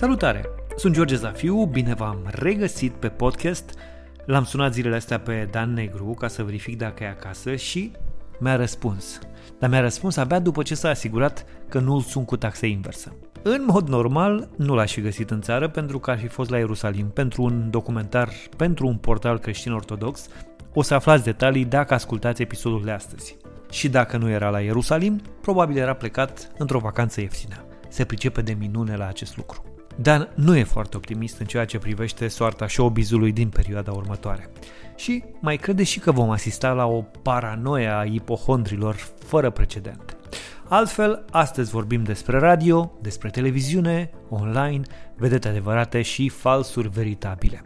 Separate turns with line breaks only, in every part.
Salutare! Sunt George Zafiu, bine v-am regăsit pe podcast. L-am sunat zilele astea pe Dan Negru ca să verific dacă e acasă și mi-a răspuns. Dar mi-a răspuns abia după ce s-a asigurat că nu-l sun cu taxe inversă. În mod normal, nu l-aș fi găsit în țară pentru că ar fi fost la Ierusalim pentru un documentar pentru un portal creștin ortodox. O să aflați detalii dacă ascultați episodul de astăzi. Și dacă nu era la Ierusalim, probabil era plecat într-o vacanță ieftină. Se pricepe de minune la acest lucru. Dan nu e foarte optimist în ceea ce privește soarta showbizului din perioada următoare. Și mai crede și că vom asista la o paranoia a ipohondrilor fără precedent. Altfel, astăzi vorbim despre radio, despre televiziune, online, vedete adevărate și falsuri veritabile.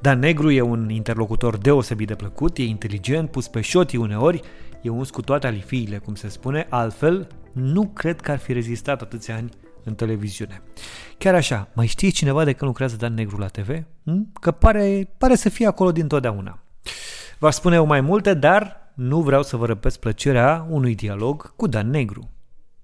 Dan Negru e un interlocutor deosebit de plăcut, e inteligent, pus pe șotii uneori, e uns cu toate alifiile, cum se spune, altfel nu cred că ar fi rezistat atâția ani în televiziune. Chiar așa, mai știe cineva de când lucrează Dan Negru la TV? Hm? Că pare, pare să fie acolo dintotdeauna. V-aș spune eu mai multe, dar nu vreau să vă răpesc plăcerea unui dialog cu Dan Negru.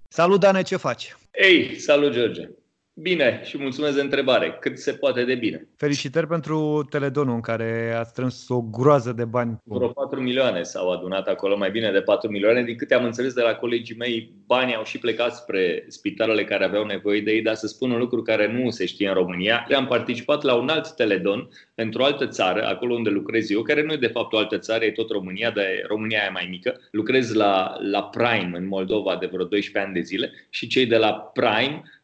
Salut, Dane, ce faci?
Ei, salut, George! Bine și mulțumesc de întrebare. Cât se poate de bine.
Felicitări pentru Teledonul în care a strâns o groază de bani.
Vreo 4 milioane s-au adunat acolo, mai bine de 4 milioane. Din câte am înțeles de la colegii mei, banii au și plecat spre spitalele care aveau nevoie de ei, dar să spun un lucru care nu se știe în România. Am participat la un alt Teledon într-o altă țară, acolo unde lucrez eu, care nu e de fapt o altă țară, e tot România, dar România e mai mică. Lucrez la, la Prime în Moldova de vreo 12 ani de zile și cei de la Prime uh,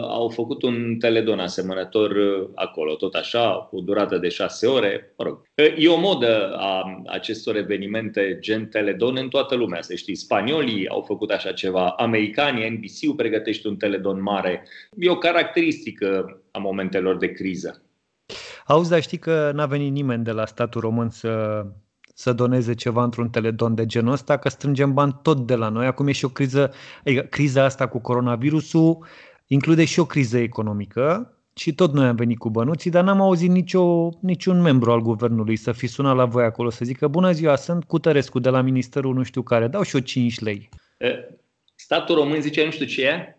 au făcut un teledon asemănător uh, acolo, tot așa, cu durată de șase ore. Mă rog. Uh, e o modă a acestor evenimente gen teledon în toată lumea, să știi. Spaniolii au făcut așa ceva, americanii, NBC-ul pregătește un teledon mare. E o caracteristică a momentelor de criză.
Auzi, dar știi că n-a venit nimeni de la statul român să să doneze ceva într-un teledon de genul ăsta, că strângem bani tot de la noi. Acum e și o criză, adică criza asta cu coronavirusul include și o criză economică și tot noi am venit cu bănuții, dar n-am auzit nicio, niciun membru al guvernului să fi sunat la voi acolo să zică bună ziua, sunt cu Tărescu de la ministerul nu știu care, dau și eu 5 lei.
Statul român zice nu știu ce e?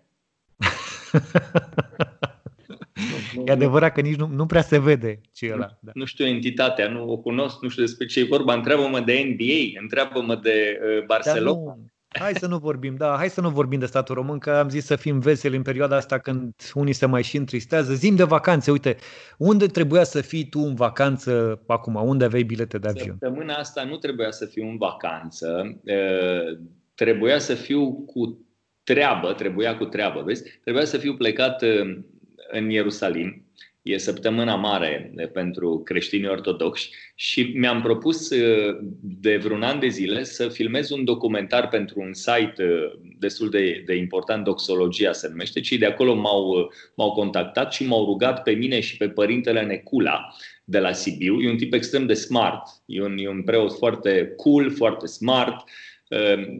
e adevărat că nici nu, nu prea se vede ce e ăla.
Da. Nu știu entitatea, nu o cunosc, nu știu despre ce e vorba. Întreabă-mă de NBA, întreabă-mă de uh, Barcelona. Nu,
hai să nu vorbim, da, hai să nu vorbim de statul român, că am zis să fim veseli în perioada asta când unii se mai și întristează. Zim de vacanțe, uite, unde trebuia să fii tu în vacanță acum? Unde aveai bilete de avion?
Săptămâna asta nu trebuia să fiu în vacanță, uh, trebuia să fiu cu treabă, trebuia cu treabă, vezi? Trebuia să fiu plecat uh, în Ierusalim. E săptămâna mare pentru creștinii ortodoxi și mi-am propus uh, de vreun an de zile să filmez un documentar pentru un site uh, destul de, de important, Doxologia se numește. Cei de acolo m-au, uh, m-au contactat și m-au rugat pe mine și pe părintele Necula de la Sibiu. E un tip extrem de smart, e un, e un preot foarte cool, foarte smart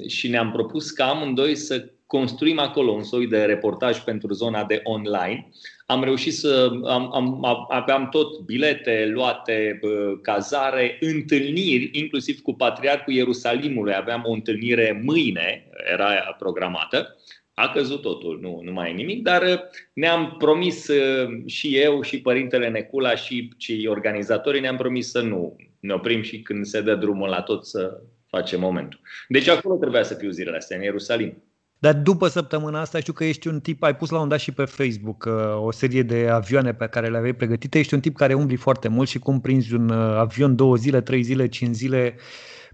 și ne-am propus ca amândoi să construim acolo un soi de reportaj pentru zona de online am reușit să am, am, aveam tot bilete luate, cazare, întâlniri, inclusiv cu Patriarhul Ierusalimului. Aveam o întâlnire mâine, era programată. A căzut totul, nu, nu mai e nimic, dar uh, ne-am promis uh, și eu, și Părintele Necula, și cei organizatorii ne-am promis să nu ne oprim și când se dă drumul la tot să facem momentul. Deci acolo trebuia să fiu zilele astea, în Ierusalim.
Dar după săptămâna asta știu că ești un tip, ai pus la un dat și pe Facebook uh, o serie de avioane pe care le aveai pregătite. Ești un tip care umbli foarte mult și cum prinzi un uh, avion două zile, trei zile, cinci zile,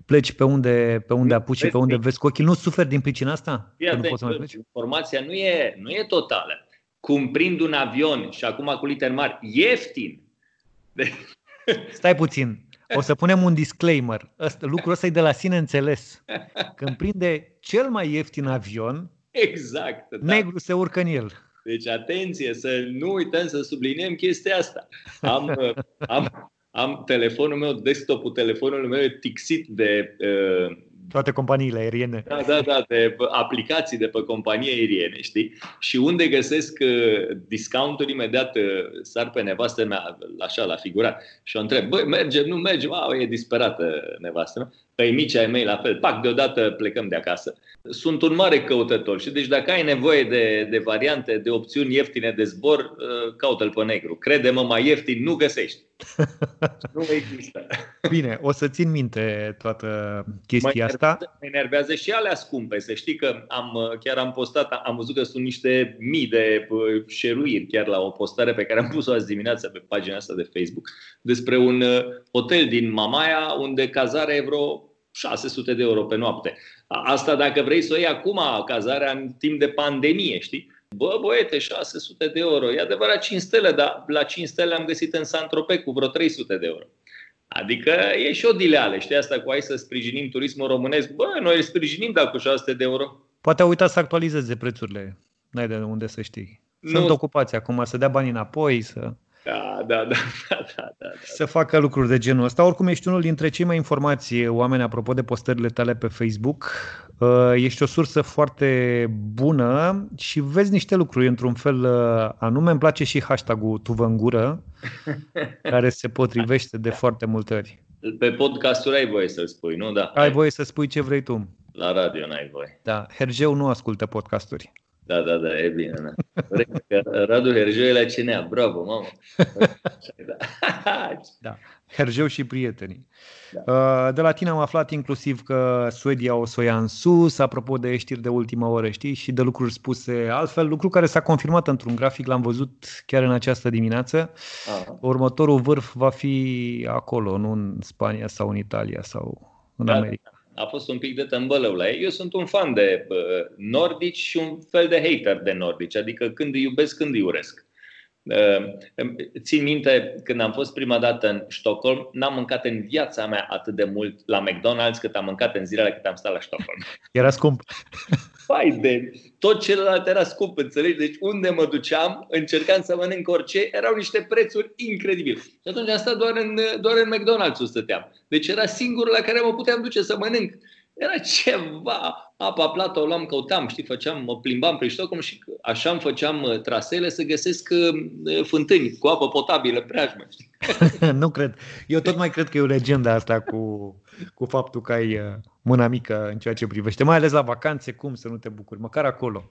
pleci pe unde, pe unde apuci și pe unde vezi cu ochii. Nu suferi din pricina asta?
Fii nu poți să mai pleci? Informația nu e, nu e totală. Cum prind un avion și acum cu literi mari, ieftin.
Stai puțin. O să punem un disclaimer. Asta, lucrul ăsta e de la sine înțeles. Când prinde cel mai ieftin avion,
exact, da.
negru se urcă în el.
Deci atenție, să nu uităm să subliniem chestia asta. Am, am, am telefonul meu, desktop-ul telefonului meu e tixit de,
Toate companiile aeriene.
Da, da, da, de aplicații de pe companii aeriene, știi? Și unde găsesc uh, discounturi, imediat uh, sar pe nevastă mea, așa, la figurat. Și o întreb, băi, mergem, nu mergem? Wow, e disperată nevastă, nu? Pe mici ai mei la fel. Pac, deodată plecăm de acasă. Sunt un mare căutător și deci dacă ai nevoie de, de variante, de opțiuni ieftine de zbor, uh, caută-l pe negru. Crede-mă, mai ieftin nu găsești. nu există.
Bine, o să țin minte toată chestia
mă
asta.
Mă enervează și alea scumpe. Să știi că am, chiar am postat, am văzut că sunt niște mii de șeruiri chiar la o postare pe care am pus-o azi dimineața pe pagina asta de Facebook despre un uh, hotel din Mamaia unde cazarea e vreo 600 de euro pe noapte. Asta dacă vrei să o iei acum, cazarea în timp de pandemie, știi? Bă, băiete, 600 de euro. E adevărat 5 stele, dar la 5 stele am găsit în Saint-Tropez cu vreo 300 de euro. Adică e și o dileală, știi asta cu ai să sprijinim turismul românesc. Bă, noi îl sprijinim, dar cu 600 de euro.
Poate a uitat să actualizeze prețurile. N-ai de unde să știi. Sunt nu. ocupați acum să dea bani înapoi, să...
Da, da, da, da, da, da.
Să facă lucruri de genul ăsta. Oricum ești unul dintre cei mai informați oameni apropo de postările tale pe Facebook. Uh, ești o sursă foarte bună și vezi niște lucruri într-un fel uh, anume. Îmi place și hashtag-ul tu vă în gură, care se potrivește de foarte multe ori.
Pe podcasturi ai voie să spui, nu? Da.
Ai voie să spui ce vrei tu.
La radio n-ai voie.
Da, Hergeu nu ascultă podcasturi.
Da, da, da, e bine. Da. Radu Hergeu e la CNA, bravo, mamă.
da, Hergeu și prietenii. Da. Uh, de la tine am aflat inclusiv că Suedia o să o ia în sus, apropo de știri de ultima oră, știi, și de lucruri spuse altfel, lucru care s-a confirmat într-un grafic, l-am văzut chiar în această dimineață. Aha. Următorul vârf va fi acolo, nu în Spania sau în Italia sau în da, America
a fost un pic de tămbălău la ei. Eu sunt un fan de uh, nordici și un fel de hater de nordici, adică când îi iubesc, când îi uresc. Uh, țin minte, când am fost prima dată în Stockholm, n-am mâncat în viața mea atât de mult la McDonald's cât am mâncat în zilele cât am stat la Stockholm.
Era scump.
Pai de tot celălalt era scump, înțelegi? Deci unde mă duceam, încercam să mănânc orice, erau niște prețuri incredibile. Și atunci am stat doar în, doar în McDonald's-ul stăteam. Deci era singurul la care mă puteam duce să mănânc. Era ceva, apa plată o luam, căutam, știi, făceam, mă plimbam prin Stockholm și așa îmi făceam uh, traseele să găsesc uh, fântâni cu apă potabilă preajmă.
nu cred. Eu tot mai cred că e o legendă asta cu, cu faptul că ai uh, mâna mică în ceea ce privește, mai ales la vacanțe, cum să nu te bucuri, măcar acolo.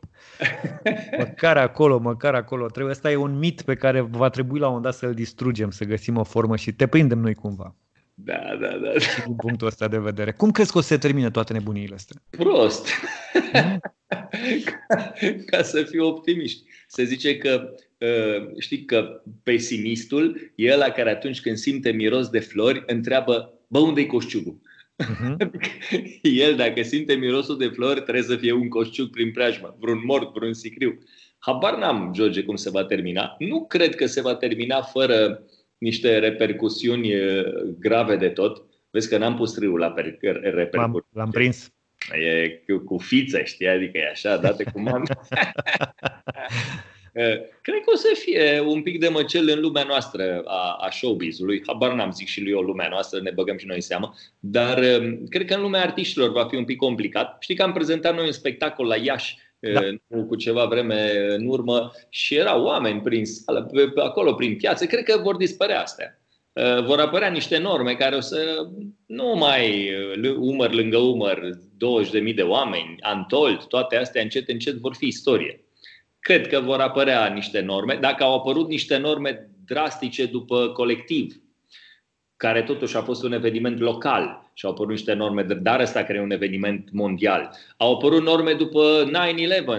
Măcar acolo, măcar acolo. Trebuie, asta e un mit pe care va trebui la un moment dat să-l distrugem, să găsim o formă și te prindem noi cumva.
Da, da, da.
Din punctul ăsta de vedere. Cum crezi că o să se termine toate nebuniile astea?
Prost. ca, ca să fiu optimiști. Se zice că uh, știi că pesimistul e ăla care atunci când simte miros de flori întreabă, bă, unde-i coșciugul? Uh-huh. El, dacă simte mirosul de flori, trebuie să fie un coșciuc prin preajmă, vreun mort, vreun sicriu. Habar n-am, George, cum se va termina. Nu cred că se va termina fără niște repercusiuni grave de tot. Vezi că n-am pus triul la repercusiuni.
L-am, l-am prins.
E cu fiță, știi? Adică e așa, date cu mami. Cred că o să fie un pic de măcel în lumea noastră a, a showbiz-ului. Habar n-am zic și lui o lumea noastră, ne băgăm și noi în seamă. Dar cred că în lumea artiștilor va fi un pic complicat. Știi că am prezentat noi un spectacol la Iași da. cu ceva vreme în urmă și erau oameni prin sală, pe, pe acolo, prin piață. Cred că vor dispărea astea. Vor apărea niște norme care o să nu mai umăr lângă umăr 20.000 de oameni, antold, toate astea încet, încet vor fi istorie. Cred că vor apărea niște norme. Dacă au apărut niște norme drastice după colectiv, care totuși a fost un eveniment local și au apărut niște norme, dar ăsta care e un eveniment mondial. Au apărut norme după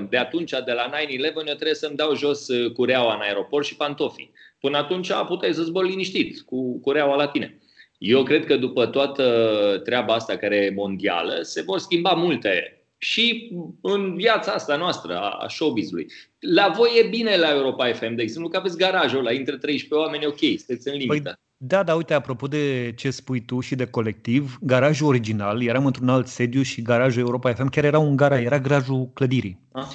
9-11. De atunci, de la 9-11, eu trebuie să-mi dau jos uh, cureaua în aeroport și pantofii. Până atunci puteai să zbori liniștit cu cureaua la tine. Eu cred că după toată treaba asta care e mondială, se vor schimba multe și în viața asta noastră, a showbiz-ului. La voi e bine la Europa FM, de exemplu, că aveți garajul ăla, între 13 oameni, ok, sunteți în limită. Păi,
da, dar uite, apropo de ce spui tu și de colectiv, garajul original, eram într-un alt sediu și garajul Europa FM chiar era un garaj, era garajul clădirii. Ah.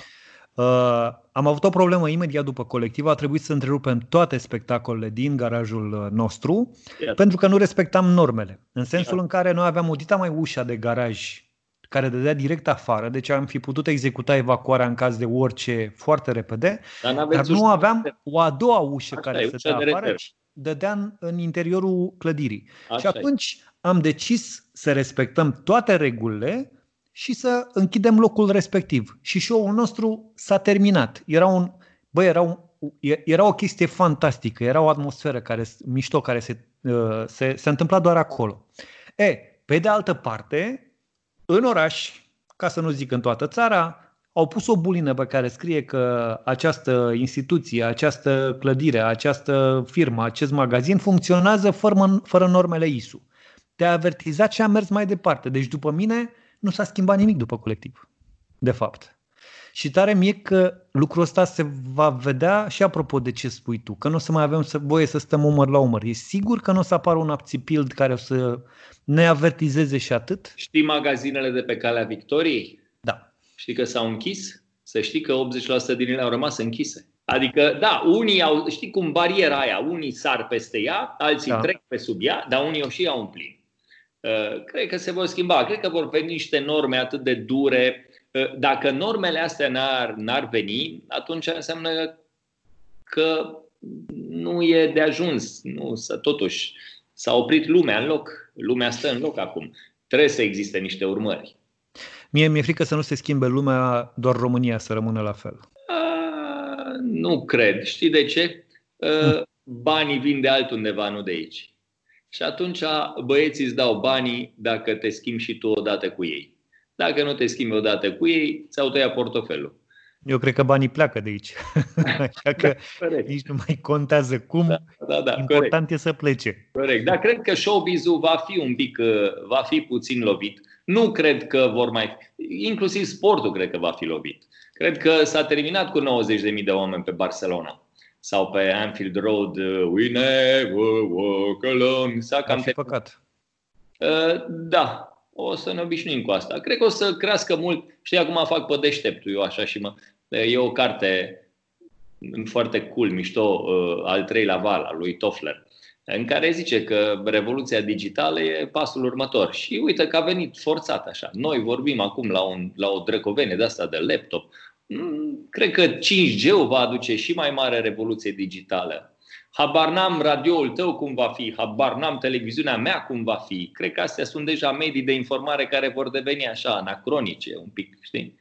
Uh, am avut o problemă imediat după colectiv, a trebuit să întrerupem toate spectacolele din garajul uh, nostru, yeah. pentru că nu respectam normele. În sensul yeah. în care noi aveam o dita mai ușa de garaj care dădea direct afară, deci am fi putut executa evacuarea în caz de orice foarte repede, dar, dar nu aveam o a doua ușă Așa care să dea afară, ci dădea în, în interiorul clădirii. Așa și atunci e. am decis să respectăm toate regulile și să închidem locul respectiv. Și show-ul nostru s-a terminat. Era un, bă, era, un, era o chestie fantastică, era o atmosferă care, mișto care se, uh, se, se întâmpla doar acolo. E, pe de altă parte, în oraș, ca să nu zic în toată țara, au pus o bulină pe care scrie că această instituție, această clădire, această firmă, acest magazin funcționează fără, fără normele ISU. Te-a avertizat și a mers mai departe. Deci după mine nu s-a schimbat nimic după colectiv, de fapt. Și tare mie că lucrul ăsta se va vedea și apropo de ce spui tu, că nu o să mai avem să, voie să stăm umăr la umăr. E sigur că nu o să apară un apțipild care o să ne avertizeze și atât?
Știi magazinele de pe calea Victoriei?
Da.
Știi că s-au închis? Să știi că 80% din ele au rămas închise. Adică, da, unii au, știi cum bariera aia, unii sar peste ea, alții da. trec pe sub ea, dar unii o și iau în plin. Uh, cred că se vor schimba, cred că vor veni niște norme atât de dure. Uh, dacă normele astea n-ar, n-ar veni, atunci înseamnă că nu e de ajuns, nu, să totuși s-a oprit lumea în loc, lumea stă în loc acum. Trebuie să existe niște urmări.
Mie mi-e frică să nu se schimbe lumea, doar România să rămână la fel. A,
nu cred. Știi de ce? A, banii vin de altundeva, nu de aici. Și atunci băieții îți dau banii dacă te schimbi și tu odată cu ei. Dacă nu te schimbi odată cu ei, ți-au tăiat portofelul.
Eu cred că banii pleacă de aici. Așa că da, nici nu mai contează cum. Da, da, da, Important corect. e să plece.
Corect. Dar cred că showbiz-ul va fi un pic, uh, va fi puțin lovit. Nu cred că vor mai. Inclusiv sportul cred că va fi lovit. Cred că s-a terminat cu 90.000 de oameni pe Barcelona sau pe Anfield Road, uh, We never walk alone. S-a
cam fi păcat.
Uh, da, o să ne obișnuim cu asta. Cred că o să crească mult. Știi, acum fac pe deșteptul eu așa și mă... E o carte foarte cool, mișto, uh, al treilea val, al lui Toffler, în care zice că revoluția digitală e pasul următor. Și uite că a venit forțat așa. Noi vorbim acum la, un, la o drăcovenie de asta de laptop. Mm, cred că 5G-ul va aduce și mai mare revoluție digitală. Habar n-am radioul tău cum va fi, habar n-am televiziunea mea cum va fi. Cred că astea sunt deja medii de informare care vor deveni așa anacronice un pic, știi?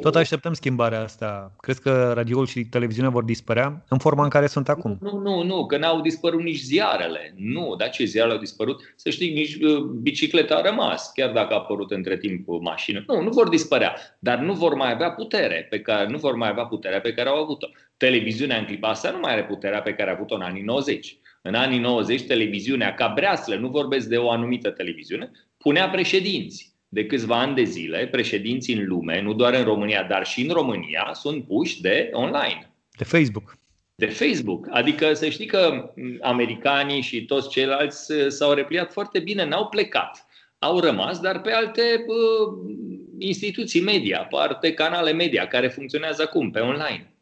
Tot așteptăm schimbarea asta. Crezi că radioul și televiziunea vor dispărea în forma în care sunt acum?
Nu, nu, nu, că n-au dispărut nici ziarele. Nu, dar ce ziarele au dispărut? Să știi, nici uh, bicicleta a rămas, chiar dacă a apărut între timp mașină. Nu, nu vor dispărea, dar nu vor mai avea putere pe care, nu vor mai avea puterea pe care au avut-o. Televiziunea în clipa asta nu mai are puterea pe care a avut-o în anii 90. În anii 90, televiziunea, ca breaslă, nu vorbesc de o anumită televiziune, punea președinți de câțiva ani de zile, președinții în lume, nu doar în România, dar și în România, sunt puși de online.
De Facebook.
De Facebook. Adică să știi că americanii și toți ceilalți uh, s-au repliat foarte bine, n-au plecat. Au rămas, dar pe alte uh, instituții media, pe alte canale media care funcționează acum, pe online.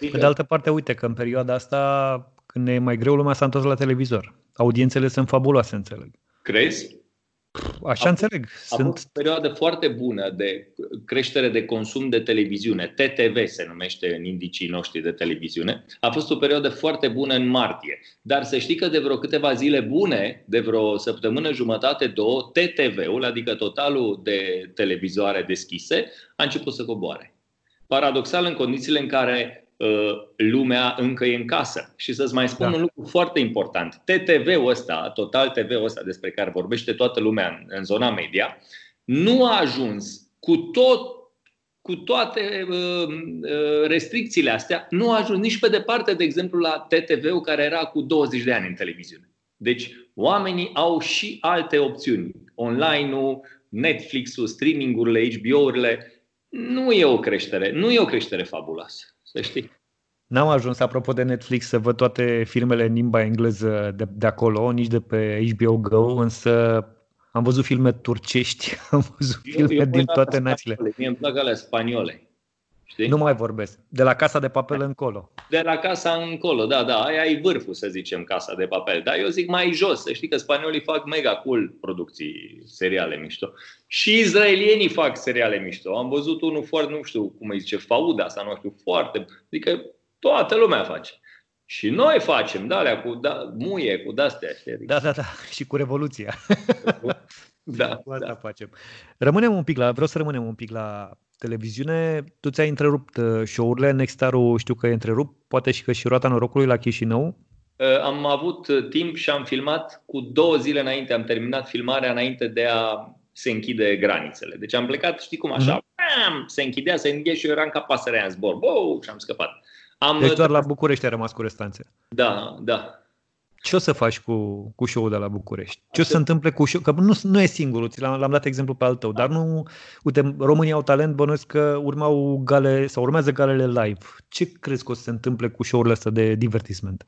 Pe de altă parte, uite că în perioada asta, când e mai greu, lumea s-a întors la televizor. Audiențele sunt fabuloase, înțeleg.
Crezi?
Așa a înțeleg.
A Sunt... fost o perioadă foarte bună de creștere de consum de televiziune. TTV se numește în indicii noștri de televiziune. A fost o perioadă foarte bună în martie. Dar să știi că de vreo câteva zile bune, de vreo săptămână jumătate, două, TTV-ul, adică totalul de televizoare deschise, a început să coboare. Paradoxal, în condițiile în care Uh, lumea încă e în casă. Și să-ți mai spun da. un lucru foarte important. TTV-ul ăsta, Total TV-ul ăsta despre care vorbește toată lumea în, în zona media, nu a ajuns cu tot cu toate uh, uh, restricțiile astea, nu a ajuns nici pe departe, de exemplu, la TTV-ul care era cu 20 de ani în televiziune. Deci, oamenii au și alte opțiuni. Online-ul, Netflix-ul, streaming-urile, HBO-urile. Nu e o creștere, nu e o creștere fabuloasă să știi.
N-am ajuns, apropo de Netflix, să văd toate filmele în limba engleză de, de acolo, nici de pe HBO Go, însă am văzut filme turcești, am văzut eu, filme eu din toate națiile.
Mie îmi plac alea spaniole.
Știi? Nu mai vorbesc. De la Casa de Papel încolo.
De la Casa încolo, da, da. Aia e vârful, să zicem, Casa de Papel. Dar eu zic mai jos. Să știi că spaniolii fac mega cool producții seriale mișto. Și izraelienii fac seriale mișto. Am văzut unul foarte, nu știu cum îi zice, Fauda sau nu știu, foarte... Adică toată lumea face. Și noi facem, da, alea cu da, muie, cu de-astea.
Da, da, da. Și cu Revoluția.
da,
cu asta
da.
facem. Rămânem un pic la, vreau să rămânem un pic la televiziune. Tu ți-ai întrerupt uh, show-urile, Nextaru știu că e întrerupt, poate și că și roata norocului la Chișinău.
Uh, am avut uh, timp și am filmat cu două zile înainte, am terminat filmarea înainte de a se închide granițele. Deci am plecat, știi cum, așa, mm-hmm. se închidea, se închidea și eu eram ca pasărea în zbor. Bou, și am scăpat. Am
deci doar la București ai rămas cu restanțe.
Da, da.
Ce o să faci cu, cu show-ul de la București? Ce o să se întâmple cu show? Că nu, nu e singurul, ți l-am, l-am dat exemplu pe al tău, dar nu, uite, România au talent, bănuiesc că urmau gale sau urmează galele live. Ce crezi că o să se întâmple cu show-urile astea de divertisment?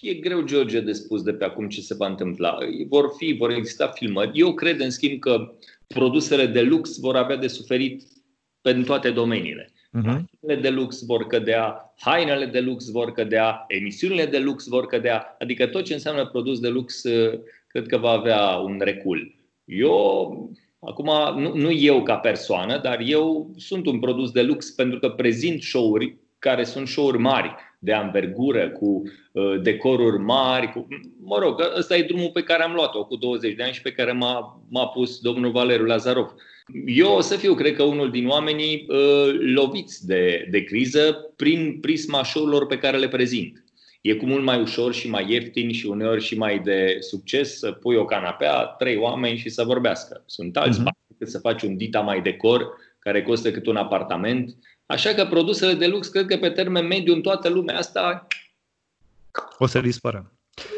E greu, George, de spus de pe acum ce se va întâmpla. Vor fi, vor exista filmări. Eu cred, în schimb, că produsele de lux vor avea de suferit în toate domeniile. Uh-huh. de lux vor cădea, hainele de lux vor cădea, emisiunile de lux vor cădea, adică tot ce înseamnă produs de lux uh, cred că va avea un recul. Eu, acum, nu, nu eu ca persoană, dar eu sunt un produs de lux pentru că prezint show-uri care sunt show-uri mari, de anvergură, cu uh, decoruri mari. Cu... Mă rog, ăsta e drumul pe care am luat-o cu 20 de ani și pe care m-a, m-a pus domnul Valeriu Lazarov. Eu o să fiu, cred că, unul din oamenii uh, loviți de, de criză prin prisma show-urilor pe care le prezint. E cu mult mai ușor și mai ieftin și uneori și mai de succes să pui o canapea, trei oameni și să vorbească. Sunt alți uh-huh. bani decât să faci un dita mai decor care costă cât un apartament. Așa că produsele de lux, cred că pe termen mediu în toată lumea asta
o să dispară.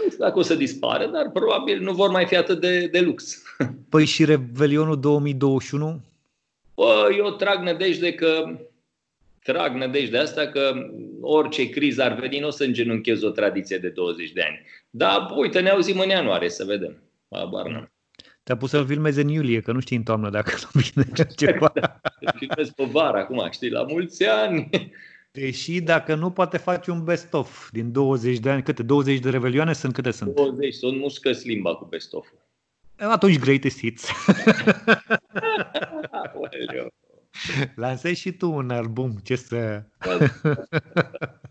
Nu știu dacă o să dispară, dar probabil nu vor mai fi atât de, de lux.
Păi și Revelionul 2021?
Bă, eu trag nădejde că trag nădejde asta că orice criză ar veni, nu o să îngenunchez o tradiție de 20 de ani. Dar uite, ne auzim în ianuarie să vedem. Abar
Te-a pus să-l filmezi în iulie, că nu știi în toamnă dacă nu vine ceva.
Da, filmez pe vară acum, știi, la mulți ani.
Deși dacă nu poate face un best-of din 20 de ani, câte? 20 de revelioane sunt? Câte sunt?
20, sunt muscă limba cu best-of-ul.
Atunci greatest hits. Lansezi și tu un album, ce să...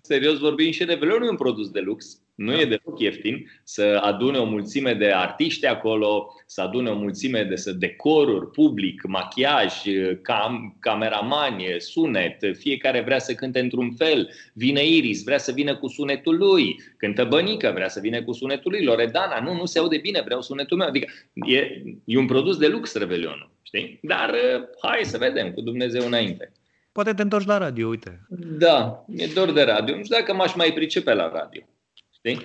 Serios vorbim și Revelion e un produs de lux, nu da. e deloc ieftin să adune o mulțime de artiști acolo, să adune o mulțime de decoruri, public, machiaj, cam, cameramani, sunet, fiecare vrea să cânte într-un fel, vine Iris, vrea să vină cu sunetul lui, cântă Bănică, vrea să vină cu sunetul lui, Loredana, nu, nu se aude bine, vreau sunetul meu. Adică e, e un produs de lux Revelionul, știi? Dar hai să vedem cu Dumnezeu înainte.
Poate te întorci la radio, uite.
Da, e dor de radio. Nu știu dacă m-aș mai pricepe la radio. Știi?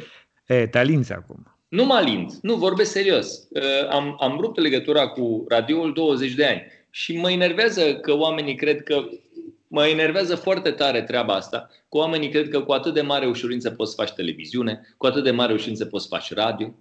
E, te alinți acum.
Nu mă alint, nu, vorbesc serios. Am, am rupt legătura cu radioul 20 de ani și mă enervează că oamenii cred că Mă enervează foarte tare treaba asta, că oamenii cred că cu atât de mare ușurință poți să faci televiziune, cu atât de mare ușurință poți să faci radio.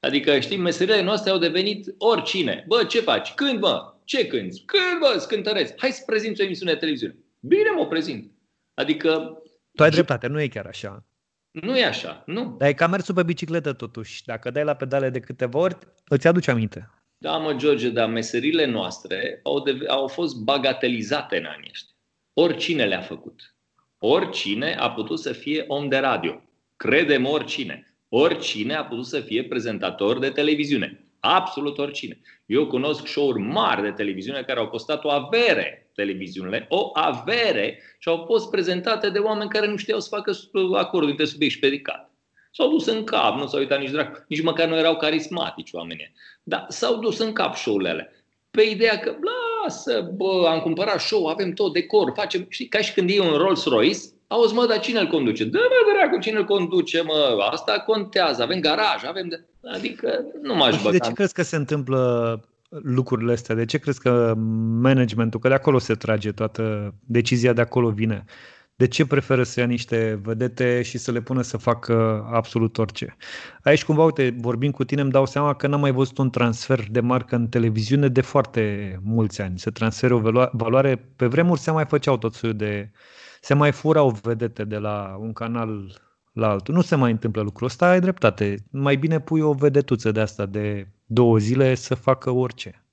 Adică, știi, meserile noastre au devenit oricine. Bă, ce faci? Când, mă? Ce cânti? Când, bă, cântăresc? Hai să prezinți o emisiune de televiziune. Bine, mă prezint. Adică...
Tu ai dreptate, nu e chiar așa.
Nu e așa, nu.
Dar e ca mersul pe bicicletă totuși. Dacă dai la pedale de câteva ori, îți aduce aminte.
Da, mă, George, dar meserile noastre au, de, au fost bagatelizate în anii ăștia. Oricine le-a făcut. Oricine a putut să fie om de radio. Credem oricine. Oricine a putut să fie prezentator de televiziune. Absolut oricine. Eu cunosc show-uri mari de televiziune care au costat o avere televiziunile, o avere și au fost prezentate de oameni care nu știau să facă acordul între subiect și predicat. S-au dus în cap, nu s-au uitat nici dracu, nici măcar nu erau carismatici oamenii. Dar s-au dus în cap show-urile pe ideea că, lasă, bă, am cumpărat show, avem tot decor, facem, știi, ca și când e un Rolls Royce, auzi, mă, dar cine îl conduce? Dă, mă, dracu, cine îl conduce, mă, asta contează, avem garaj, avem de... Adică nu m-aș băga.
De ce crezi că se întâmplă lucrurile astea? De ce crezi că managementul, că de acolo se trage toată decizia, de acolo vine, de ce preferă să ia niște vedete și să le pună să facă absolut orice. Aici cumva, uite, vorbind cu tine, îmi dau seama că n-am mai văzut un transfer de marcă în televiziune de foarte mulți ani. Să transfere o valoare, pe vremuri se mai făceau tot soiul de... Se mai furau vedete de la un canal la altul. Nu se mai întâmplă lucrul ăsta, ai dreptate. Mai bine pui o vedetuță de asta de două zile să facă orice.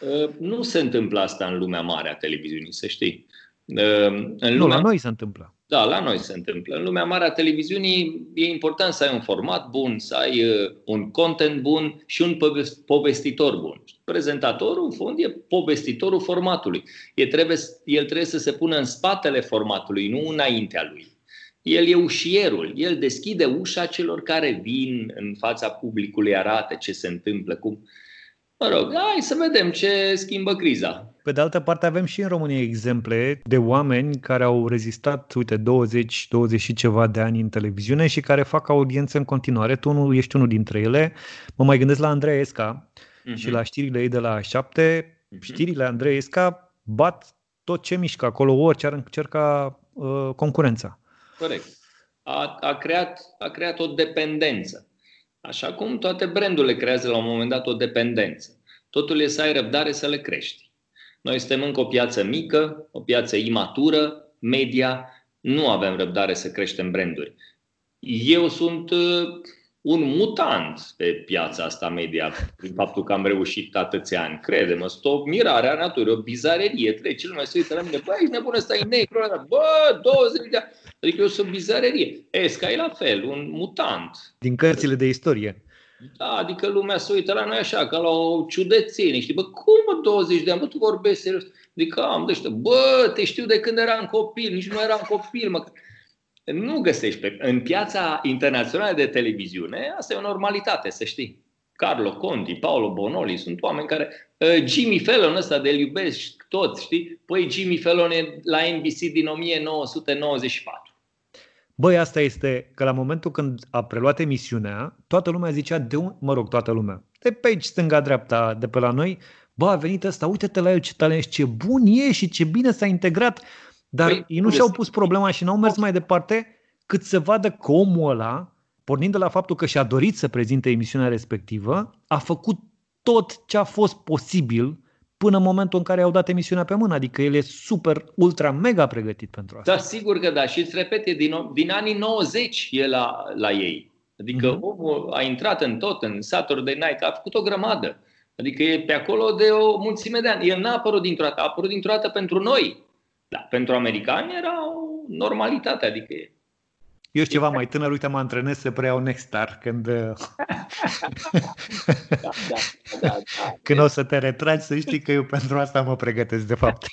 Uh, nu se întâmplă asta în lumea mare a televiziunii, să știi.
Uh, în lumea... Nu, la noi se întâmplă.
Da, la noi se întâmplă. În lumea mare a televiziunii e important să ai un format bun, să ai uh, un content bun și un povestitor bun. Prezentatorul, în fond, e povestitorul formatului. El trebuie, el trebuie să se pună în spatele formatului, nu înaintea lui. El e ușierul, el deschide ușa celor care vin în fața publicului, arată ce se întâmplă, cum. Mă rog, hai să vedem ce schimbă criza.
Pe de altă parte, avem și în România exemple de oameni care au rezistat, uite, 20, 20 și ceva de ani în televiziune și care fac audiență în continuare. Tu nu ești unul dintre ele. Mă mai gândesc la Andrei Esca uh-huh. și la știrile ei de la 7. Uh-huh. Știrile Andrei Esca bat tot ce mișcă acolo, orice ar încerca uh, concurența.
Corect. A, a, creat, a creat o dependență. Așa cum toate brandurile creează la un moment dat o dependență. Totul e să ai răbdare să le crești. Noi suntem încă o piață mică, o piață imatură, media, nu avem răbdare să creștem branduri. Eu sunt uh, un mutant pe piața asta media, prin faptul că am reușit atâția ani. Crede-mă, sunt o mirare a naturii, o bizarerie. Trece lumea se uită la mine, bă, ești nebună, stai negru, bă, 20 de ani. Adică eu sunt bizarerie. Esca e la fel, un mutant.
Din cărțile de istorie.
Da, adică lumea se uită la noi așa, ca la o ciudățenie. Știi, bă, cum mă 20 de ani? Bă, tu vorbești serios? Adică am de ăștia, bă, te știu de când eram copil, nici nu eram copil, mă. Nu găsești pe, în piața internațională de televiziune, asta e o normalitate, să știi. Carlo Conti, Paolo Bonoli, sunt oameni care... Uh, Jimmy Fallon ăsta de iubesc toți, știi? Păi Jimmy Fallon e la NBC din 1994.
Băi, asta este că la momentul când a preluat emisiunea, toată lumea zicea de un, mă rog, toată lumea, de pe aici, stânga-dreapta, de pe la noi, bă, a venit ăsta, uite-te la el ce talent, ce bun e și ce bine s-a integrat. Dar păi, ei nu și-au pus problema și n-au mers mai departe cât să vadă că omul ăla, pornind de la faptul că și-a dorit să prezinte emisiunea respectivă, a făcut tot ce a fost posibil până în momentul în care au dat emisiunea pe mână. Adică el e super, ultra, mega pregătit pentru asta.
Da, sigur că da. Și îți repete, din, din anii 90 e la, la ei. Adică mm-hmm. omul a intrat în tot, în Saturday Night, a făcut o grămadă. Adică e pe acolo de o mulțime de ani. El n-a apărut dintr-o dată, a apărut dintr-o dată pentru noi. Da, pentru americani era o normalitate, adică e
eu știu ceva mai tânăr, uite, mă antrenez să preiau Nextar când, da, da, da, da, când o să te retragi, să știi că eu pentru asta mă pregătesc, de fapt.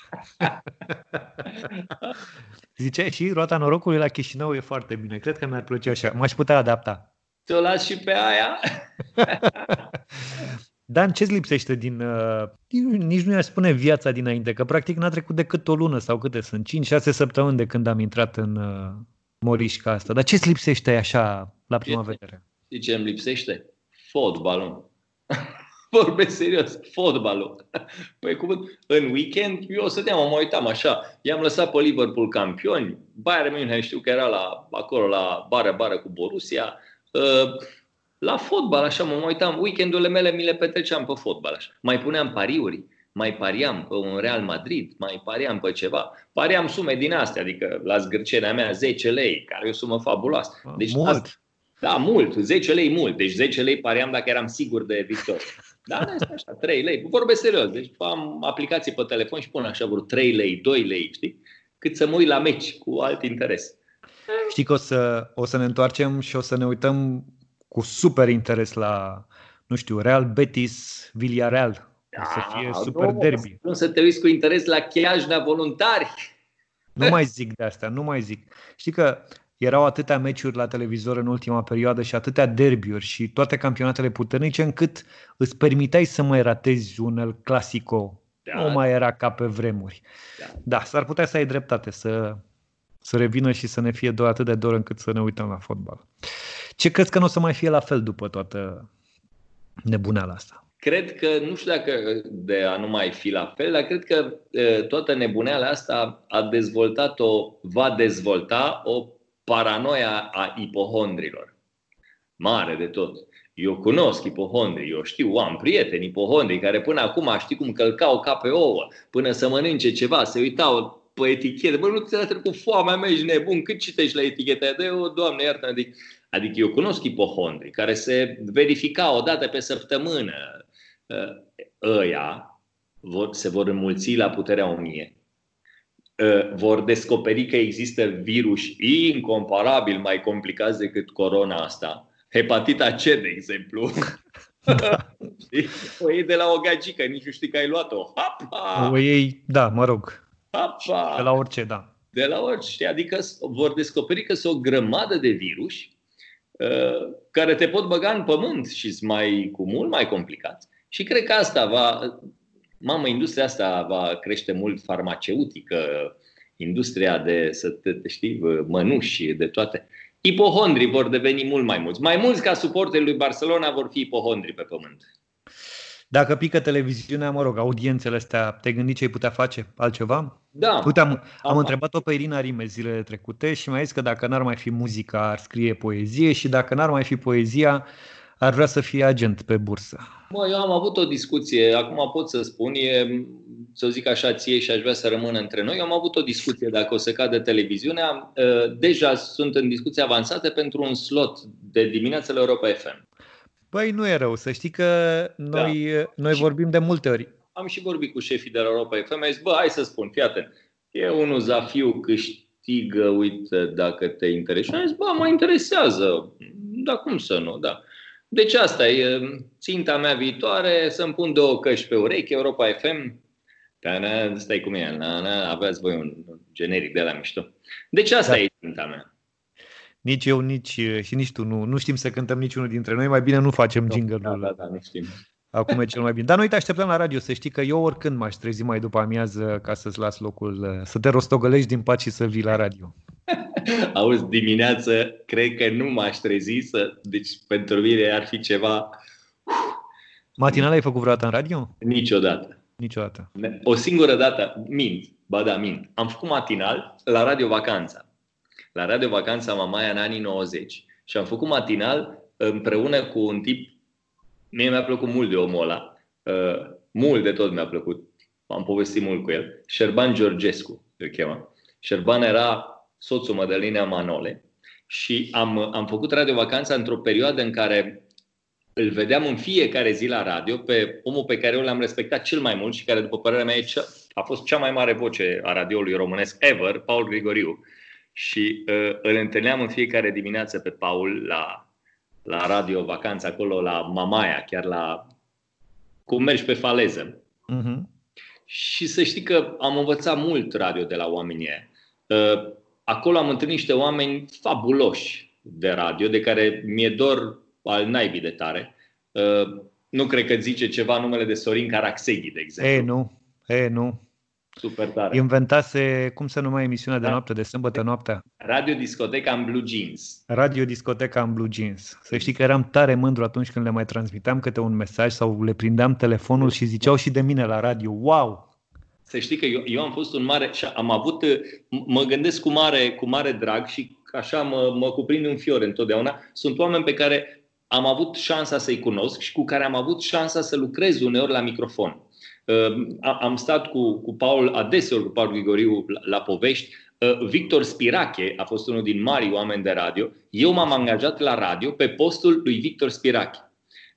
Ziceai și roata norocului la Chișinău e foarte bine. Cred că mi-ar plăcea așa. M-aș putea adapta.
Te-o las și pe aia?
Dan, ce-ți lipsește din, uh, nici nu i-aș spune viața dinainte, că practic n-a trecut decât o lună sau câte sunt, 5-6 săptămâni de când am intrat în, uh, morișca asta. Dar ce-ți lipsește așa la prima ce, vedere?
Știi ce îmi lipsește? Fotbalul. Vorbesc serios, fotbalul. Păi cum în weekend eu stăteam, mă uitam așa. I-am lăsat pe Liverpool campioni. Bayern München știu că era la, acolo la bară-bară cu Borussia. Uh, la fotbal, așa, mă uitam. Weekendurile mele mi le petreceam pe fotbal. Așa. Mai puneam pariuri mai pariam pe un Real Madrid, mai pariam pe ceva. Pariam sume din astea, adică la zgârcerea mea 10 lei, care e o sumă fabuloasă.
Ah, deci mult. Asta,
da, mult. 10 lei mult. Deci 10 lei pariam dacă eram sigur de victorie. Da, nu este așa, 3 lei. Vorbesc serios. Deci am aplicații pe telefon și pun așa vreo 3 lei, 2 lei, știi? Cât să mă uit la meci cu alt interes.
Știi că o să, o să ne întoarcem și o să ne uităm cu super interes la, nu știu, Real Betis, Villarreal, da, să fie super nu, derby.
Nu să te uiți cu interes la chiajna voluntari.
Nu mai zic de asta, nu mai zic. Știi că erau atâtea meciuri la televizor în ultima perioadă și atâtea derbiuri și toate campionatele puternice încât îți permiteai să mai ratezi un El Clasico. Da. Nu mai era ca pe vremuri. Da, da s-ar putea să ai dreptate, să, să revină și să ne fie doar atât de dor încât să ne uităm la fotbal. Ce crezi că nu o să mai fie la fel după toată nebuneala asta?
cred că, nu știu dacă de a nu mai fi la fel, dar cred că toată nebuneala asta a dezvoltat o, va dezvolta o paranoia a ipohondrilor. Mare de tot. Eu cunosc ipohondrii, eu știu, am prieteni ipohondrii care până acum știi cum călcau ca pe ouă, până să mănânce ceva, se uitau pe etichete. Bă, nu ți-a trecut foamea mea, ești nebun, cât citești la etichete? De o, doamne, iartă adică, adică eu cunosc ipohondrii care se verifica o dată pe săptămână. Ă, ăia vor, se vor înmulți la puterea o mie. Ă, vor descoperi că există virus incomparabil mai complicați decât corona asta hepatita C, de exemplu. Da. o iei de la o gagică, nici nu știi că ai luat-o. Hapa!
O iei, da, mă rog.
Hapa!
De la orice, da.
De la orice. Adică vor descoperi că sunt o grămadă de virus uh, care te pot băga în pământ și sunt mai, cu mult mai complicați. Și cred că asta va, mamă, industria asta va crește mult farmaceutică, industria de, să te, știi, mănuși, de toate. Ipohondrii vor deveni mult mai mulți. Mai mulți ca suporterii lui Barcelona vor fi ipohondri pe pământ.
Dacă pică televiziunea, mă rog, audiențele astea, te gândi ce ai putea face? Altceva?
Da.
Uite, am, am întrebat-o pe Irina Rime zilele trecute și mi-a zis că dacă n-ar mai fi muzica, ar scrie poezie și dacă n-ar mai fi poezia, ar vrea să fie agent pe bursă.
Mă, eu am avut o discuție, acum pot să spun, e, să zic așa ție și aș vrea să rămână între noi. Eu am avut o discuție dacă o să cadă televiziunea. Deja sunt în discuție avansate pentru un slot de dimineață la Europa FM.
Păi nu e rău, să știi că noi, da. noi vorbim de multe ori.
Am și vorbit cu șefii de la Europa FM, mi zis, bă, hai să spun, fii atent, e unul Zafiu câștigă, uite, dacă te interesează. Am zis, bă, mă interesează, da, cum să nu, da. Deci asta e ținta mea viitoare, să-mi pun două căști pe urechi, Europa FM, stai cum e, na, na, aveați voi un generic de la mișto. Deci asta da. e ținta mea.
Nici eu, nici și nici tu nu, nu știm să cântăm niciunul dintre noi, mai bine nu facem jingle
Da, da, da, nu știm.
Acum e cel mai bine. Dar noi te așteptăm la radio, să știi că eu oricând m-aș trezi mai după amiază ca să-ți las locul, să te rostogălești din pat și să vii la radio.
Auzi, dimineață, cred că nu m-aș trezi să... Deci pentru mine ar fi ceva...
Matinal ai făcut vreodată în radio?
Niciodată.
Niciodată.
O singură dată, mint, ba da, mint. Am făcut matinal la Radio Vacanța. La Radio Vacanța Mamaia în anii 90. Și am făcut matinal împreună cu un tip, mie mi-a plăcut mult de omul ăla, uh, mult de tot mi-a plăcut, am povestit mult cu el, Șerban Georgescu îl chema. Șerban era soțul Mădălinea Manole și am, am făcut Radio Vacanța într-o perioadă în care îl vedeam în fiecare zi la radio pe omul pe care eu l-am respectat cel mai mult și care, după părerea mea, a fost cea mai mare voce a radioului românesc ever, Paul Grigoriu. Și uh, îl întâlneam în fiecare dimineață pe Paul la, la radio vacanță acolo la Mamaia, chiar la cum mergi pe faleză. Uh-huh. Și să știi că am învățat mult radio de la oamenii Uh, acolo am întâlnit niște oameni fabuloși de radio, de care mi-e dor al naibii de tare. Uh, nu cred că zice ceva numele de Sorin Caraxeghi, de exemplu.
E, nu. E, nu.
Super tare.
Inventase, cum se numea emisiunea de da. noapte, de sâmbătă noaptea?
Radio Discoteca în Blue Jeans.
Radio Discoteca în Blue Jeans. Să știi că eram tare mândru atunci când le mai transmiteam câte un mesaj sau le prindeam telefonul și ziceau și de mine la radio. Wow!
Să știi că eu, eu am fost un mare și am avut, mă gândesc cu mare, cu mare drag și așa mă, mă cuprind un fior întotdeauna. Sunt oameni pe care am avut șansa să-i cunosc și cu care am avut șansa să lucrez uneori la microfon. Uh, am stat cu, cu Paul, adeseori cu Paul Grigoriu la, la povești. Uh, Victor Spirache a fost unul din mari oameni de radio. Eu m-am angajat la radio pe postul lui Victor Spirache.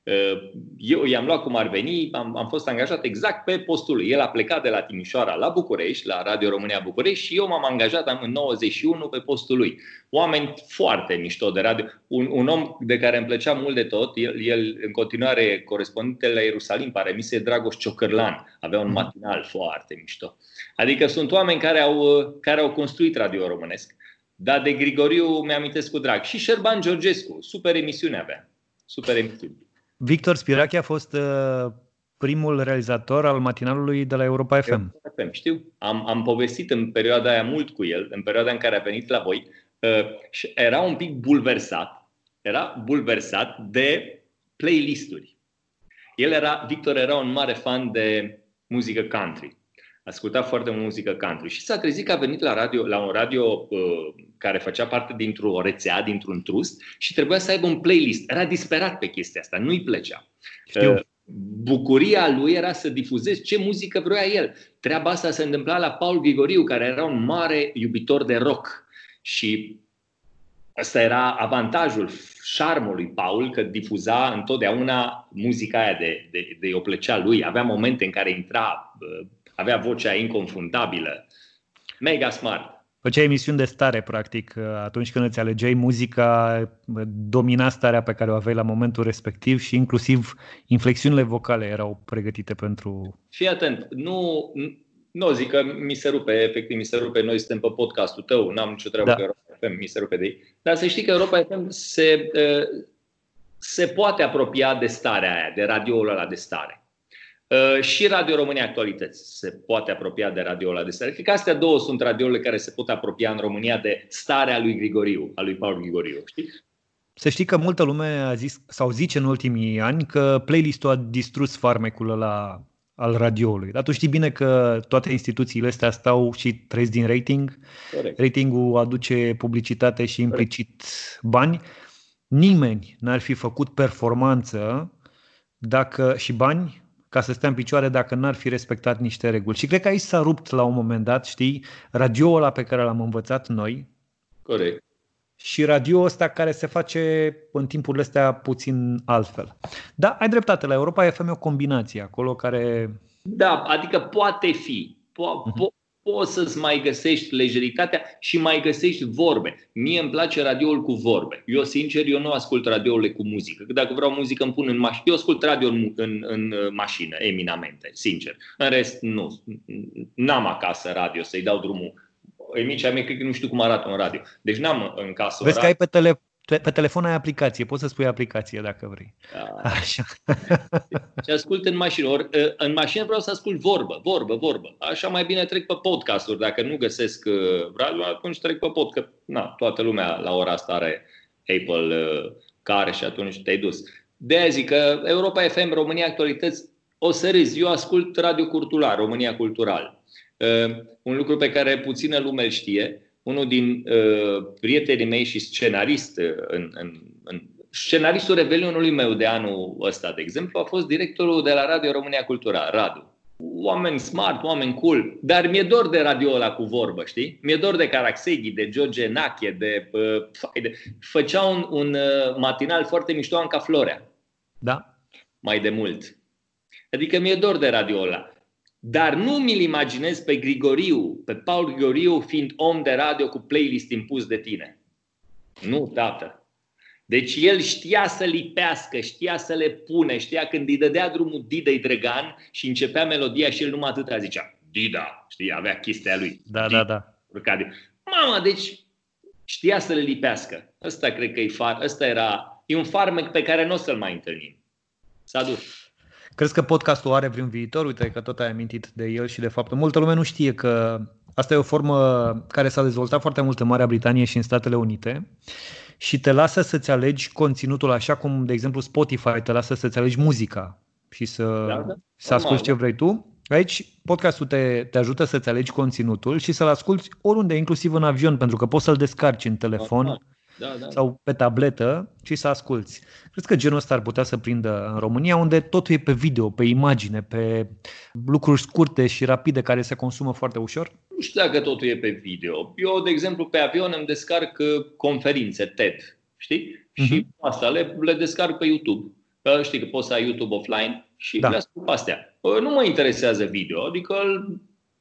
Uh, eu i-am luat cum ar veni, am, am fost angajat exact pe postul lui. El a plecat de la Timișoara la București, la Radio România București și eu m-am angajat în 91 pe postul lui. Oameni foarte mișto de radio. Un, un om de care îmi plăcea mult de tot, el, el în continuare corespondentele la Ierusalim, pare mi se Dragoș Ciocărlan, avea un matinal foarte mișto. Adică sunt oameni care au, care au construit radio românesc. Dar de Grigoriu mi-amintesc cu drag. Și Șerban Georgescu, super emisiune avea. Super emisiune.
Victor Spirache a fost uh, primul realizator al matinalului de la Europa FM.
FM știu. Am, am povestit în perioada aia mult cu el, în perioada în care a venit la voi uh, și era un pic bulversat, era bulversat de playlisturi. El era, Victor era un mare fan de muzică country. Asculta foarte mult muzică country și s-a trezit că a venit la, radio, la un radio uh, care făcea parte dintr-o rețea, dintr-un trust și trebuia să aibă un playlist. Era disperat pe chestia asta, nu-i plăcea.
Știu.
Uh, bucuria lui era să difuzeze ce muzică vrea el. Treaba asta se întâmpla la Paul Grigoriu, care era un mare iubitor de rock. Și ăsta era avantajul, șarmul lui Paul, că difuza întotdeauna muzica aia de, de, de o plăcea lui. Avea momente în care intra, avea vocea inconfundabilă. Mega smart.
Făceai emisiuni de stare, practic, atunci când îți alegeai muzica, domina starea pe care o aveai la momentul respectiv și inclusiv inflexiunile vocale erau pregătite pentru...
Fii atent, nu, nu zic că mi se rupe, efectiv mi se rupe, noi suntem pe podcastul tău, n-am nicio treabă da. cu Europa FM, mi se rupe de ei, dar să știi că Europa FM se, se poate apropia de starea aia, de radioul ăla de stare. Și Radio România Actualități se poate apropia de radioul ăla de stare. Cred că astea două sunt radiourile care se pot apropia în România de starea lui Grigoriu, a lui Paul Grigoriu, știi?
Să știi că multă lume a zis, sau zice în ultimii ani că playlistul a distrus farmecul ăla al radioului. Dar tu știi bine că toate instituțiile astea stau și trăiesc din rating. Corect. Ratingul aduce publicitate și implicit Corect. bani. Nimeni n-ar fi făcut performanță dacă și bani ca să stea în picioare dacă n-ar fi respectat niște reguli. Și cred că aici s-a rupt la un moment dat, știi, radioul ăla pe care l-am învățat noi.
Corect.
Și radioul ăsta care se face în timpurile astea puțin altfel. Da, ai dreptate, la Europa FM e o combinație acolo care...
Da, adică poate fi. Po- uh-huh. po- poți să-ți mai găsești lejeritatea și mai găsești vorbe. Mie îmi place radioul cu vorbe. Eu, sincer, eu nu ascult radiourile cu muzică. Dacă vreau muzică, îmi pun în mașină. Eu ascult radio în, în, în mașină, eminamente, sincer. În rest, nu. N-am acasă radio să-i dau drumul. Emicea mea, cred că nu știu cum arată un radio. Deci n-am în casă
Vezi că ai pe, tele, pe telefon ai aplicație, poți să spui aplicație dacă vrei.
Da. Așa. Și ascult în mașină. Or, ă, în mașină vreau să ascult vorbă, vorbă, vorbă. Așa mai bine trec pe podcasturi. Dacă nu găsesc ă, radio, atunci trec pe podcast. Na, toată lumea la ora asta are Apple ă, care și atunci te-ai dus. De aia zic că Europa FM, România Actualități, o să râzi. Eu ascult Radio Cultural, România Cultural. Un lucru pe care puțină lume îl știe unul din uh, prietenii mei și scenarist uh, în, în, în scenaristul Revelionului meu de anul ăsta, de exemplu, a fost directorul de la Radio România Cultura, Radu. Oameni smart, oameni cool, dar mi-e dor de radio ăla cu vorbă, știi? Mi-e dor de Caraxeghi, de George Nache, de, uh, de... Făcea un, un uh, matinal foarte mișto Anca Florea.
Da.
Mai de mult. Adică mi-e dor de radio ăla. Dar nu mi-l imaginez pe Grigoriu, pe Paul Grigoriu fiind om de radio cu playlist impus de tine. Nu, tată. Deci el știa să lipească, știa să le pune, știa când îi dădea drumul Didei Drăgan și începea melodia și el numai atâta zicea Dida, știi, avea chestia lui.
Da, Dida. da,
da. Mama, deci știa să le lipească. Ăsta cred că e far, ăsta era, e un farmec pe care nu o să-l mai întâlnim. S-a dus.
Crezi că podcastul are vreun viitor? Uite că tot ai amintit de el și de faptul. Multă lume nu știe că asta e o formă care s-a dezvoltat foarte mult în Marea Britanie și în Statele Unite și te lasă să-ți alegi conținutul așa cum, de exemplu, Spotify te lasă să-ți alegi muzica și să, da, da. să asculti ce vrei tu. Aici podcastul te, te ajută să-ți alegi conținutul și să-l asculti oriunde, inclusiv în avion, pentru că poți să-l descarci în telefon. Normal da, da. sau pe tabletă și să asculți. Crezi că genul ăsta ar putea să prindă în România, unde totul e pe video, pe imagine, pe lucruri scurte și rapide care se consumă foarte ușor?
Nu știu dacă totul e pe video. Eu, de exemplu, pe avion îmi descarc uh, conferințe TED, știi? Uh-huh. Și asta le, le descarc pe YouTube. Știi că poți să ai YouTube offline și da. le ascult pe astea. Uh, nu mă interesează video, adică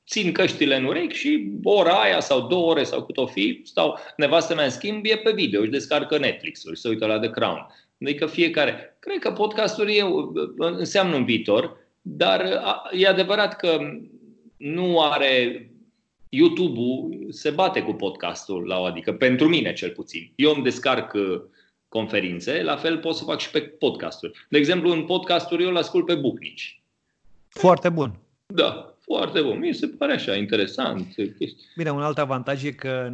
țin căștile în urechi și ora aia sau două ore sau cât o fi, stau, nevastă mea în schimb e pe video, își descarcă Netflix-ul, se uită la The Crown. Adică fiecare. Cred că podcastul e, înseamnă un viitor, dar e adevărat că nu are YouTube-ul se bate cu podcastul la o adică pentru mine cel puțin. Eu îmi descarc uh, conferințe, la fel pot să fac și pe podcasturi. De exemplu, în podcasturi eu îl ascult pe Bucnici.
Foarte bun.
Da, foarte bun. Mi se pare așa interesant.
Bine, un alt avantaj e că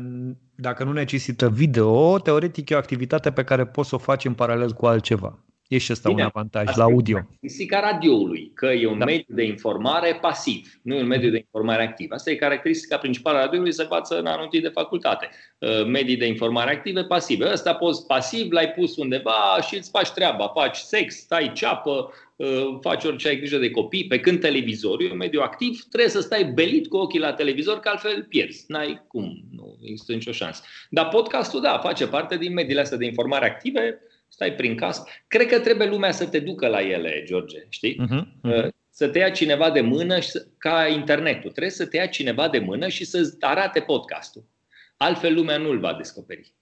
dacă nu necesită video, teoretic e o activitate pe care poți să o faci în paralel cu altceva. E și ăsta Bine, un avantaj la audio.
Caracteristica radioului, că e un da. mediu de informare pasiv, nu e un mediu de informare activ. Asta e caracteristica principală a radioului, se învață în anul de facultate. Uh, medii de informare active, pasive. Ăsta poți pasiv, l-ai pus undeva și îți faci treaba. Faci sex, stai ceapă, uh, faci orice ai grijă de copii. Pe când televizorul e un mediu activ, trebuie să stai belit cu ochii la televizor, că altfel pierzi. N-ai cum, nu există nicio șansă. Dar podcastul, da, face parte din mediile astea de informare active, stai prin casă. Cred că trebuie lumea să te ducă la ele, George, știi? Uh-huh, uh-huh. Să te ia cineva de mână, și să, ca internetul. Trebuie să te ia cineva de mână și să arate podcastul. Altfel lumea nu-l va descoperi.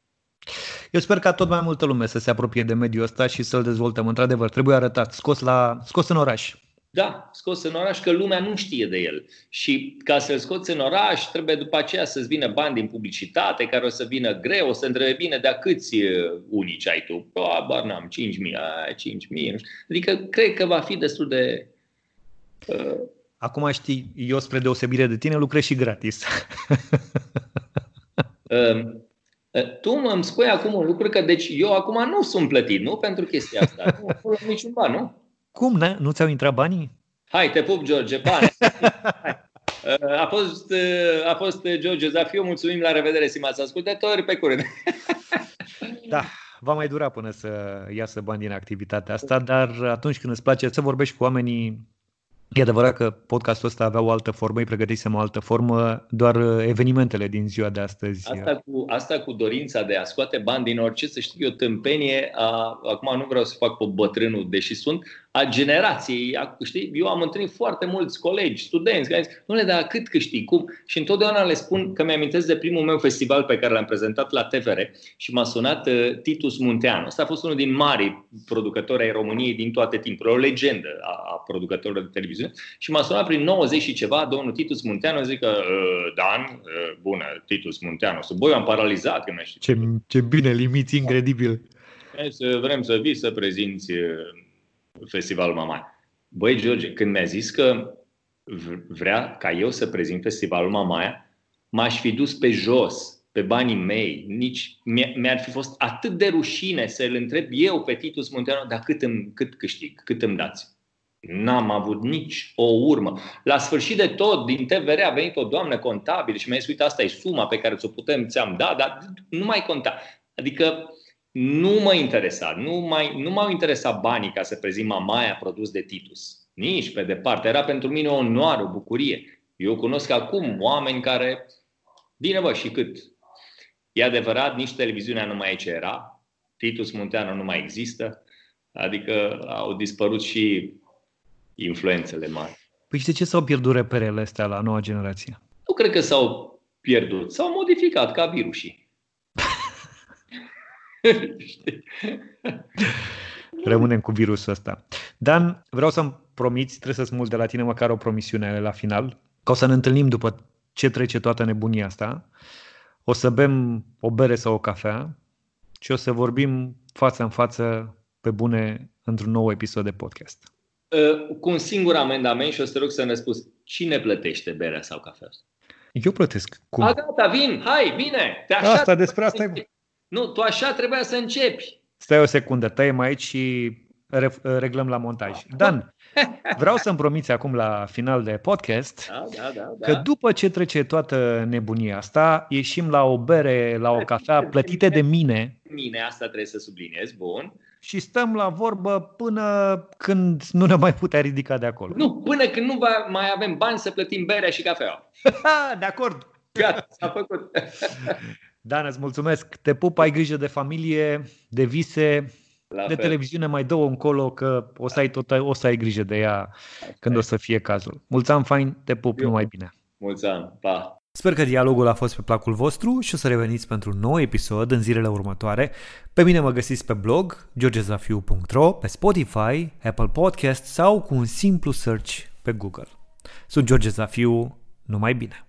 Eu sper ca tot mai multă lume să se apropie de mediul ăsta și să-l dezvoltăm. Într-adevăr, trebuie arătat, scos, la, scos în oraș.
Da, scos în oraș, că lumea nu știe de el. Și ca să-l scoți în oraș, trebuie după aceea să-ți vină bani din publicitate, care o să vină greu, o să întrebe bine, de câți unici ai tu? Oh, bar n-am, 5.000, 5.000. Adică cred că va fi destul de...
Uh... Acum știi, eu spre deosebire de tine lucrez și gratis.
uh, tu îmi spui acum un lucru că deci eu acum nu sunt plătit, nu? Pentru chestia asta. Nu, nu niciun ban, nu?
Cum, ne? Nu ți-au intrat banii?
Hai, te pup, George, bani! A fost, a fost George Zafiu, mulțumim, la revedere, stimați ascultători, pe curând!
Da, va mai dura până să iasă bani din activitatea asta, dar atunci când îți place să vorbești cu oamenii E adevărat că podcastul ăsta avea o altă formă, îi pregătisem o altă formă, doar uh, evenimentele din ziua de astăzi.
Asta cu, asta cu dorința de a scoate bani din orice, să știu eu, tâmpenie, a, acum nu vreau să fac pe bătrânul, deși sunt, a generației. A, știi? Eu am întâlnit foarte mulți colegi, studenți, care zic, nu le da cât câștig, cum? Și întotdeauna le spun că mi-amintesc de primul meu festival pe care l-am prezentat la TVR și m-a sunat uh, Titus Munteanu. Asta a fost unul din mari producători ai României din toate timpurile, o legendă a, a producătorilor de televiziune. Și m-a sunat prin 90 și ceva, domnul Titus Munteanu, zic că, uh, Dan, uh, bună, Titus Munteanu, să boi, am paralizat. Că
ce, ce bine, limiți incredibil.
Vrem să vii să prezinți uh, Festivalul Mamaia. Băi, George, când mi-a zis că vrea ca eu să prezint Festivalul Mamaia, m-aș fi dus pe jos, pe banii mei. Nici, mi-ar fi fost atât de rușine să-l întreb eu pe Titus Munteanu, dar cât, îmi, cât câștig, cât îmi dați? N-am avut nici o urmă. La sfârșit de tot, din TVR a venit o doamnă contabilă și mi-a zis, uite, asta e suma pe care ți-o putem, ți-am dat, dar nu mai conta. Adică nu mă interesa, nu, mai, nu m-au interesat banii ca să prezint Mamaia produs de Titus. Nici pe departe. Era pentru mine o onoare, o bucurie. Eu cunosc acum oameni care, bine bă, și cât? E adevărat, nici televiziunea nu mai e ce era, Titus Munteanu nu mai există, adică au dispărut și influențele mari.
Păi și de ce s-au pierdut reperele astea la noua generație?
Nu cred că s-au pierdut, s-au modificat ca virusii.
Rămânem cu virusul ăsta. Dan, vreau să-mi promiți, trebuie să-ți mult de la tine măcar o promisiune la final, că o să ne întâlnim după ce trece toată nebunia asta, o să bem o bere sau o cafea și o să vorbim față în față pe bune într-un nou episod de podcast.
Uh, cu un singur amendament și o să te rog să ne spus cine plătește berea sau cafea?
Eu plătesc.
Cum? A, gata, vin, hai, bine.
Te așa asta, despre asta e...
Nu, tu așa trebuia să începi.
Stai o secundă, tăiem aici și reglăm la montaj. Dan, vreau să-mi promiți acum la final de podcast
da, da, da,
da. că după ce trece toată nebunia asta, ieșim la o bere, la o cafea plătite de mine.
Mine, asta trebuie să subliniez, bun.
Și stăm la vorbă până când nu ne mai putea ridica de acolo.
Nu, până când nu va mai avem bani să plătim berea și cafea.
de acord.
Gata, s-a făcut.
Dan, îți mulțumesc. Te pup, ai grijă de familie, de vise, La de fel. televiziune mai două încolo, că o să ai, tot, o să ai grijă de ea când o să fie cazul. Mulți ani fain, te pup, Eu. numai bine.
Mulți ani, pa!
Sper că dialogul a fost pe placul vostru și o să reveniți pentru un nou episod în zilele următoare. Pe mine mă găsiți pe blog georgezafiu.ro, pe Spotify, Apple Podcast sau cu un simplu search pe Google. Sunt George Zafiu, numai bine!